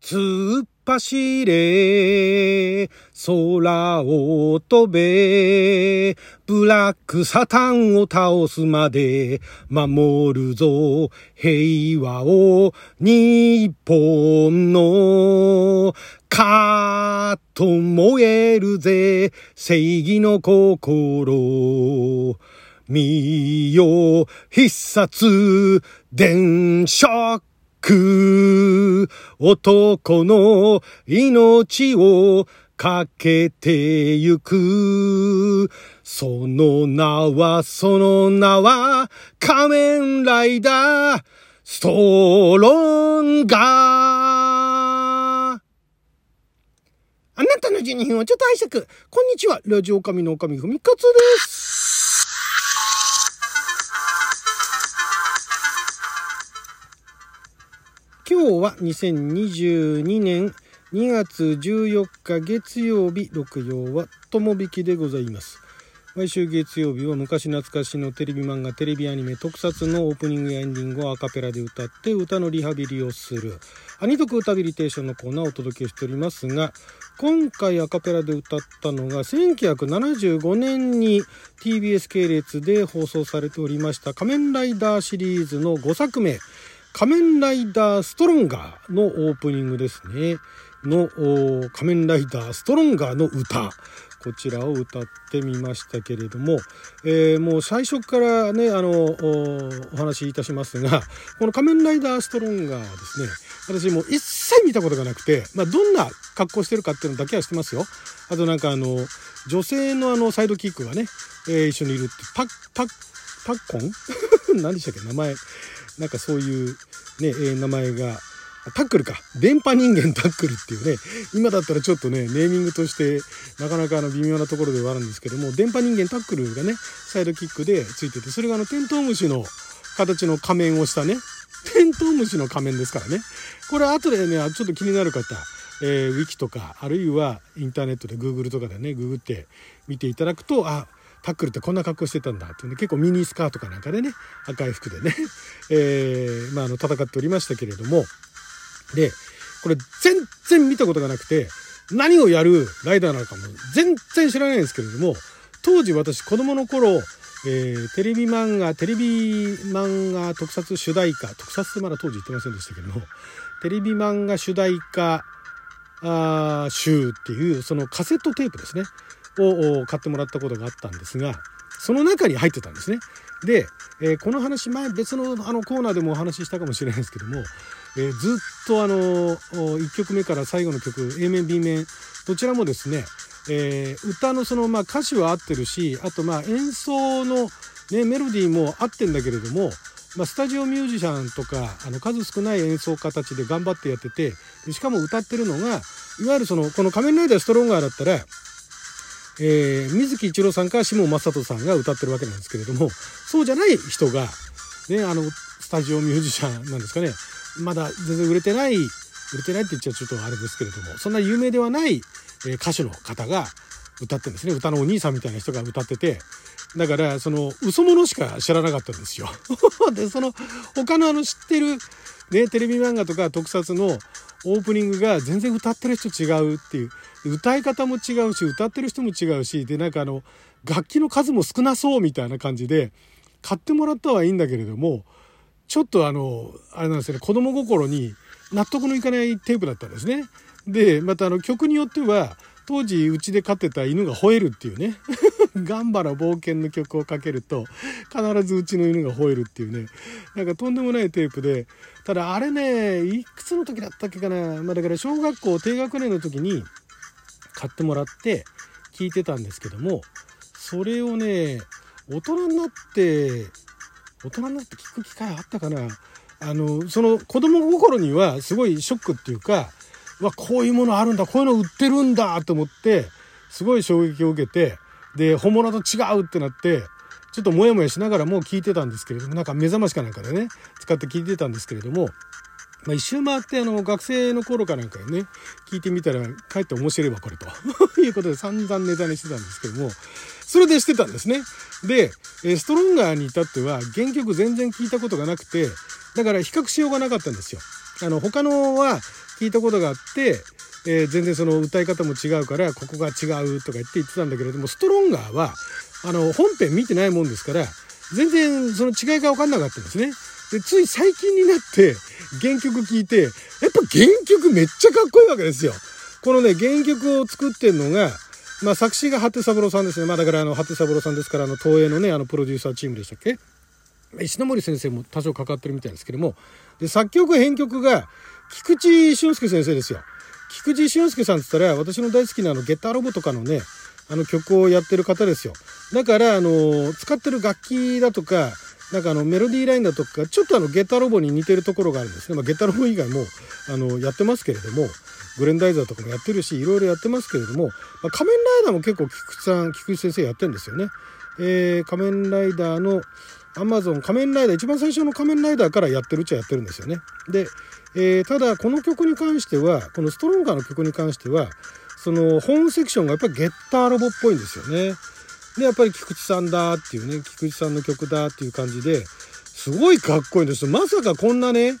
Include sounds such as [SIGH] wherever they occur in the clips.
突っ走れ、空を飛べ、ブラックサタンを倒すまで、守るぞ、平和を、日本の、カーッと燃えるぜ、正義の心。見よ、必殺、電車く男の命をかけてゆく。その名は、その名は、仮面ライダー、ストロンガー。あなたの12分をちょっと拝借。こんにちは。ラジオ神の神ふみかつです。今日は2022年2月14日月曜日、六曜は友引きでございます。毎週月曜日は昔懐かしのテレビ漫画、テレビアニメ、特撮のオープニングやエンディングをアカペラで歌って歌のリハビリをする、アニトク歌ビリテーションのコーナーをお届けしておりますが、今回アカペラで歌ったのが1975年に TBS 系列で放送されておりました仮面ライダーシリーズの5作目、仮面ライダーストロンガーのオープニングですね。の仮面ライダーストロンガーの歌。こちらを歌ってみましたけれども、えー、もう最初からね、あの、お話しいたしますが、この仮面ライダーストロンガーはですね、私もう一切見たことがなくて、まあ、どんな格好してるかっていうのだけは知ってますよ。あとなんかあの、女性のあの、サイドキックがね、えー、一緒にいるって、タッ、タッ、タッコン？[LAUGHS] 何でしたっけ？名前。なんかそういうね、えー、名前が、タックルか。電波人間タックルっていうね、今だったらちょっとね、ネーミングとしてなかなかあの微妙なところではあるんですけども、電波人間タックルがね、サイドキックでついてて、それがあのテントウムシの形の仮面をしたね、テントウムシの仮面ですからね。これ後でね、ちょっと気になる方、えー、ウィキとか、あるいはインターネットで Google とかでね、ググって見ていただくと、あ、タックルってこんな格好してたんだっていうね、結構ミニスカートかなんかでね、赤い服でね、[LAUGHS] えー、まあ、あの、戦っておりましたけれども、で、これ全然見たことがなくて、何をやるライダーなのかも全然知らないんですけれども、当時私子供の頃、えー、テレビ漫画、テレビ漫画特撮主題歌、特撮ってまだ当時言ってませんでしたけども、テレビ漫画主題歌あ集っていう、そのカセットテープですね。を買ってもらったことがあったんですが、その中に入ってたんですね。で、えー、この話前別のあのコーナーでもお話ししたかもしれないですけども、えー、ずっとあの1曲目から最後の曲 A 面 B 面どちらもですね、えー、歌のそのまあ歌詞は合ってるしあとまあ演奏の、ね、メロディーも合ってんだけれども、まあ、スタジオミュージシャンとかあの数少ない演奏家たちで頑張ってやっててしかも歌ってるのがいわゆるそのこの「仮面ライダーストロンガー」だったらえー、水木一郎さんか下正人さんが歌ってるわけなんですけれども、そうじゃない人が、ね、あの、スタジオミュージシャンなんですかね、まだ全然売れてない、売れてないって言っちゃちょっとあれですけれども、そんな有名ではない、え歌手の方が歌ってるんですね。歌のお兄さんみたいな人が歌ってて、だから、その、嘘物しか知らなかったんですよ。[LAUGHS] で、その、他のあの知ってる、ね、テレビ漫画とか特撮のオープニングが全然歌ってる人違うっていう。歌い方も違うし、歌ってる人も違うし、で、なんかあの、楽器の数も少なそうみたいな感じで、買ってもらったはいいんだけれども、ちょっとあの、あれなんですよね、子供心に納得のいかないテープだったんですね。で、またあの曲によっては、当時うちで飼ってた犬が吠えるっていうね。[LAUGHS] ガンバの冒険の曲をかけると、必ずうちの犬が吠えるっていうね。なんかとんでもないテープで、ただあれね、いくつの時だったっけかな。まあだから小学校低学年の時に買ってもらって聞いてたんですけども、それをね、大人になって、大人になって聞く機会あったかな。あの、その子供心にはすごいショックっていうか、わ、こういうものあるんだ、こういうの売ってるんだと思って、すごい衝撃を受けて、で、本物と違うってなって、ちょっとモヤモヤしながらも聞いてたんですけれども、なんか目覚ましかなんかでね、使って聞いてたんですけれども、まあ、一周回ってあの学生の頃かなんかでね聞いてみたらかえって面白いわこれと。[LAUGHS] いうことで散々ネタにしてたんですけどもそれでしてたんですね。でストロンガーに至っては原曲全然聞いたことがなくてだから比較しようがなかったんですよ。あの他のは聞いたことがあって、えー、全然その歌い方も違うからここが違うとか言って言ってたんだけれどもストロンガーはあの本編見てないもんですから全然その違いが分かんなかったんですね。でつい最近になって原曲聴いてやっぱ原曲めっちゃかっこいいわけですよ。このね原曲を作ってんのがまあ、作詞が鳩三郎さんですね。まあ、だからあの、鳩三郎さんですから、あの、東映のね、あの、プロデューサーチームでしたっけ？石森先生も多少関わってるみたいですけども、で、作曲編曲が、菊池俊介先生ですよ。菊池俊介さんって言ったら、私の大好きなあの、ゲッターロボとかのね、あの曲をやってる方ですよ。だから、あの、使ってる楽器だとか、なんかあのメロディーラインだとか、ちょっとあのゲッターロボに似てるところがあるんですね。まあ、ゲッターロボ以外も、あの、やってますけれども、グレンダイザーとかもやってるし、いろいろやってますけれども、まあ、仮面ライダーも結構菊池さん、菊池先生やってるんですよね。えー、仮面ライダーの、アマゾン仮面ライダー、一番最初の仮面ライダーからやってるっちゃやってるんですよね。で、えー、ただこの曲に関しては、このストロンガーの曲に関しては、その本セクションがやっぱりゲッターロボっぽいんですよね。で、やっぱり菊池さんだっていうね、菊池さんの曲だっていう感じで、すごいかっこいいんですよまさかこんなね、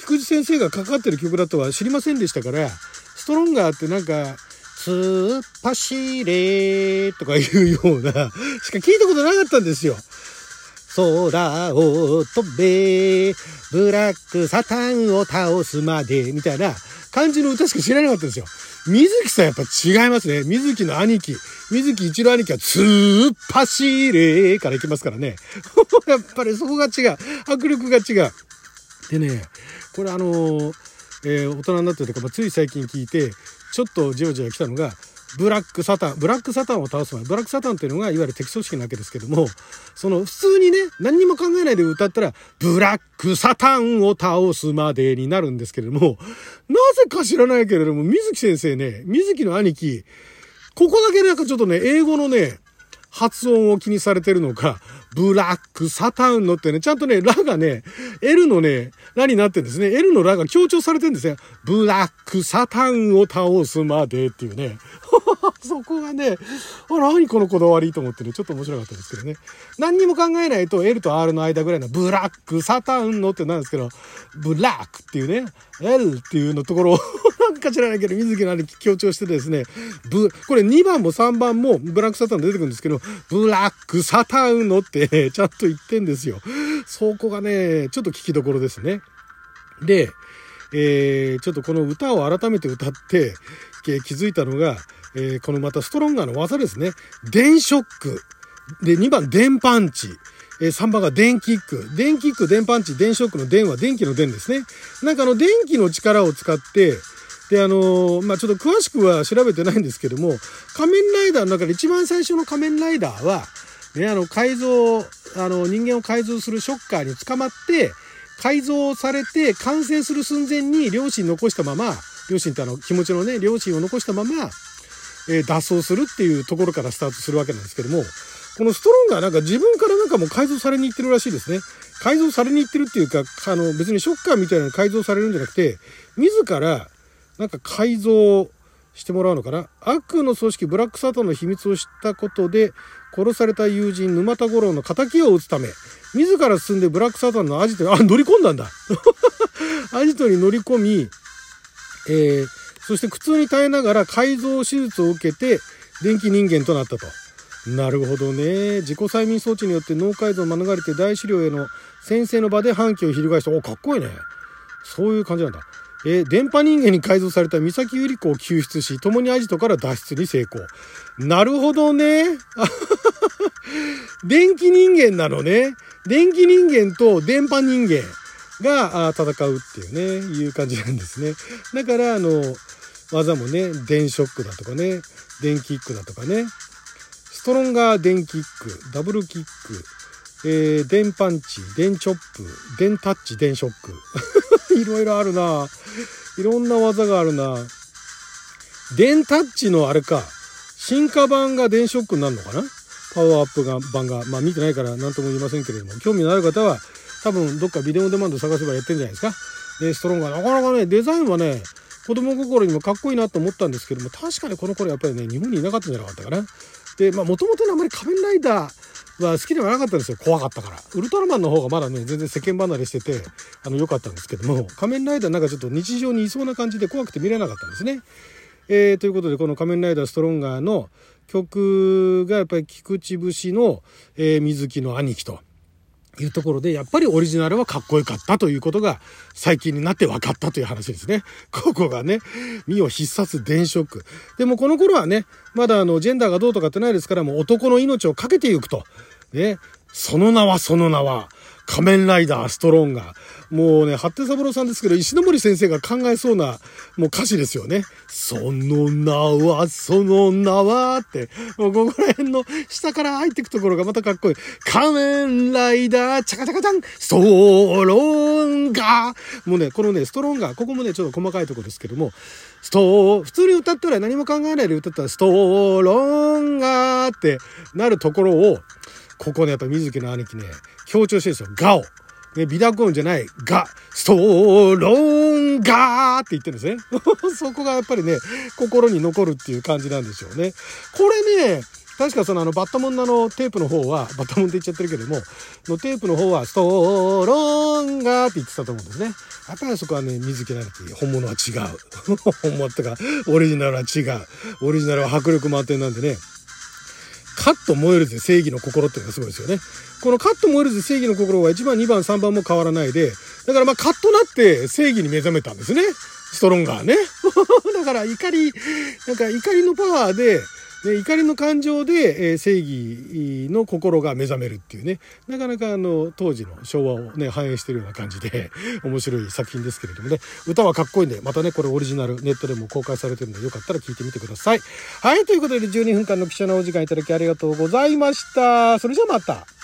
菊池先生がかかってる曲だとは知りませんでしたから、ストロンガーってなんか、突っ走れとかいうような、しか聞いたことなかったんですよ。空を飛べ、ブラックサタンを倒すまで、みたいな感じの歌しか知らなかったんですよ。水木さんやっぱ違いますね。水木の兄貴。水木一郎兄貴は、突っ走れから行きますからね。[LAUGHS] やっぱりそこが違う。迫力が違う。でね、これあのーえー、大人になってとか、まあ、つい最近聞いてちょっとじわじわ来たのがブラックサタンブラックサタンを倒す前ブラックサタンっていうのがいわゆる敵組織なわけですけどもその普通にね何にも考えないで歌ったらブラックサタンを倒すまでになるんですけれどもなぜか知らないけれども水木先生ね水木の兄貴ここだけなんかちょっとね英語のね発音を気にされてるのか、ブラックサタンのってね、ちゃんとね、ラがね、L のね、ラになってるんですね。L のラが強調されてるんですよ。ブラックサタンを倒すまでっていうね。[LAUGHS] そこがね、あら、何このこだわりと思ってね、ちょっと面白かったですけどね。何にも考えないと L と R の間ぐらいのブラックサタンのってなんですけど、ブラックっていうね、L っていうのところを [LAUGHS] なんか知らないけど、水木の兄貴強調してですね、ブ、これ2番も3番もブラックサタン出てくるんですけど、ブラックサタンのって、ちゃんと言ってんですよ。そこがね、ちょっと聞きどころですね。で、えー、ちょっとこの歌を改めて歌って、気づいたのが、えー、このまたストロンガーの技ですね。電ショック。で、2番、電パンチ。えー、3番が電キック。電キック、電パンチ、電ショックの電は電気の電ですね。なんかあの、電気の力を使って、で、あのー、まあ、ちょっと詳しくは調べてないんですけども、仮面ライダーの中で一番最初の仮面ライダーは、ね、あの、改造、あの、人間を改造するショッカーに捕まって、改造されて完成する寸前に両親残したまま、両親ってあの、気持ちのね、両親を残したまま、えー、脱走するっていうところからスタートするわけなんですけども、このストロンガーなんか自分からなんかもう改造されに行ってるらしいですね。改造されに行ってるっていうか、あの別にショッカーみたいなの改造されるんじゃなくて、自らなんか改造してもらうのかな。悪の組織ブラックサタンの秘密を知ったことで、殺された友人沼田五郎の仇を討つため、自ら進んでブラックサタンのアジトに、あ、乗り込んだんだ。[LAUGHS] アジトに乗り込み、えー、そして苦痛に耐えながら改造手術を受けて電気人間となったと。なるほどね。自己催眠装置によって脳改造を免れて大資料への先生の場で反旗を翻した。お、かっこいいね。そういう感じなんだ。えー、電波人間に改造された三崎百合子を救出し、共にアジトから脱出に成功。なるほどね。[LAUGHS] 電気人間なのね。電気人間と電波人間。が戦うっていうね、いう感じなんですね。だから、あの、技もね、電ショックだとかね、電キックだとかね、ストロンガー電キック、ダブルキック、えー、電パンチ、電チョップ、電タッチ、電ショック。[LAUGHS] いろいろあるな。いろんな技があるな。電タッチのあれか、進化版が電ショックになるのかな？パワーアップが版が。まあ見てないから何とも言いませんけれども、興味のある方は、多分どっかビデオデマンド探せばやってんじゃないですか。で、ストロンガー。なかなかね、デザインはね、子供心にもかっこいいなと思ったんですけども、確かにこの頃やっぱりね、日本にいなかったんじゃなかったかな。で、まあもともとのあまり仮面ライダーは好きではなかったんですよ。怖かったから。ウルトラマンの方がまだね、全然世間離れしてて、あの、良かったんですけども、仮面ライダーなんかちょっと日常にいそうな感じで怖くて見れなかったんですね。えー、ということで、この仮面ライダーストロンガーの曲がやっぱり菊池節の、えー、水木の兄貴と。いうところで、やっぱりオリジナルはかっこよかったということが最近になって分かったという話ですね。[LAUGHS] ここがね、身を必殺電飾。でもこの頃はね、まだあの、ジェンダーがどうとかってないですから、もう男の命をかけていくと。ね、その名はその名は、仮面ライダーストロンガー。もうね、八手三郎さんですけど、石森先生が考えそうな、もう歌詞ですよね。その名は、その名は、って、もうここら辺の下から入っていくところがまたかっこいい。仮面ライダー、チャカチャカチャン、ストロンガー。もうね、このね、ストロンガー、ここもね、ちょっと細かいとこですけども、スト普通に歌ったら何も考えないで歌ったら、ストロンガーってなるところを、ここね、やっぱ水木の兄貴ね、強調してるんですよ。ガオ。ね、ビダコンじゃない、ガ、ストロンガーって言ってるんですね。[LAUGHS] そこがやっぱりね、心に残るっていう感じなんでしょうね。これね、確かそのあのバッタモンののテープの方は、バッタモンって言っちゃってるけども、のテープの方はストロンガーって言ってたと思うんですね。やっぱりそこはね、水木なき本物は違う。[LAUGHS] 本物ってか、オリジナルは違う。オリジナルは迫力満点なんでね。カット燃えるぜ正義の心っていうのがすごいですよね。このカット燃えるぜ正義の心は1番、2番、3番も変わらないで、だからまあカットなって正義に目覚めたんですね。ストロンガーね。[LAUGHS] だから怒り、なんか怒りのパワーで、で怒りの感情で、え、正義の心が目覚めるっていうね。なかなかあの当時の昭和をね反映してるような感じで [LAUGHS] 面白い作品ですけれどもね。歌はかっこいいんでまたねこれオリジナルネットでも公開されてるんでよかったら聞いてみてください。はいということで12分間の記者のお時間いただきありがとうございました。それじゃあまた。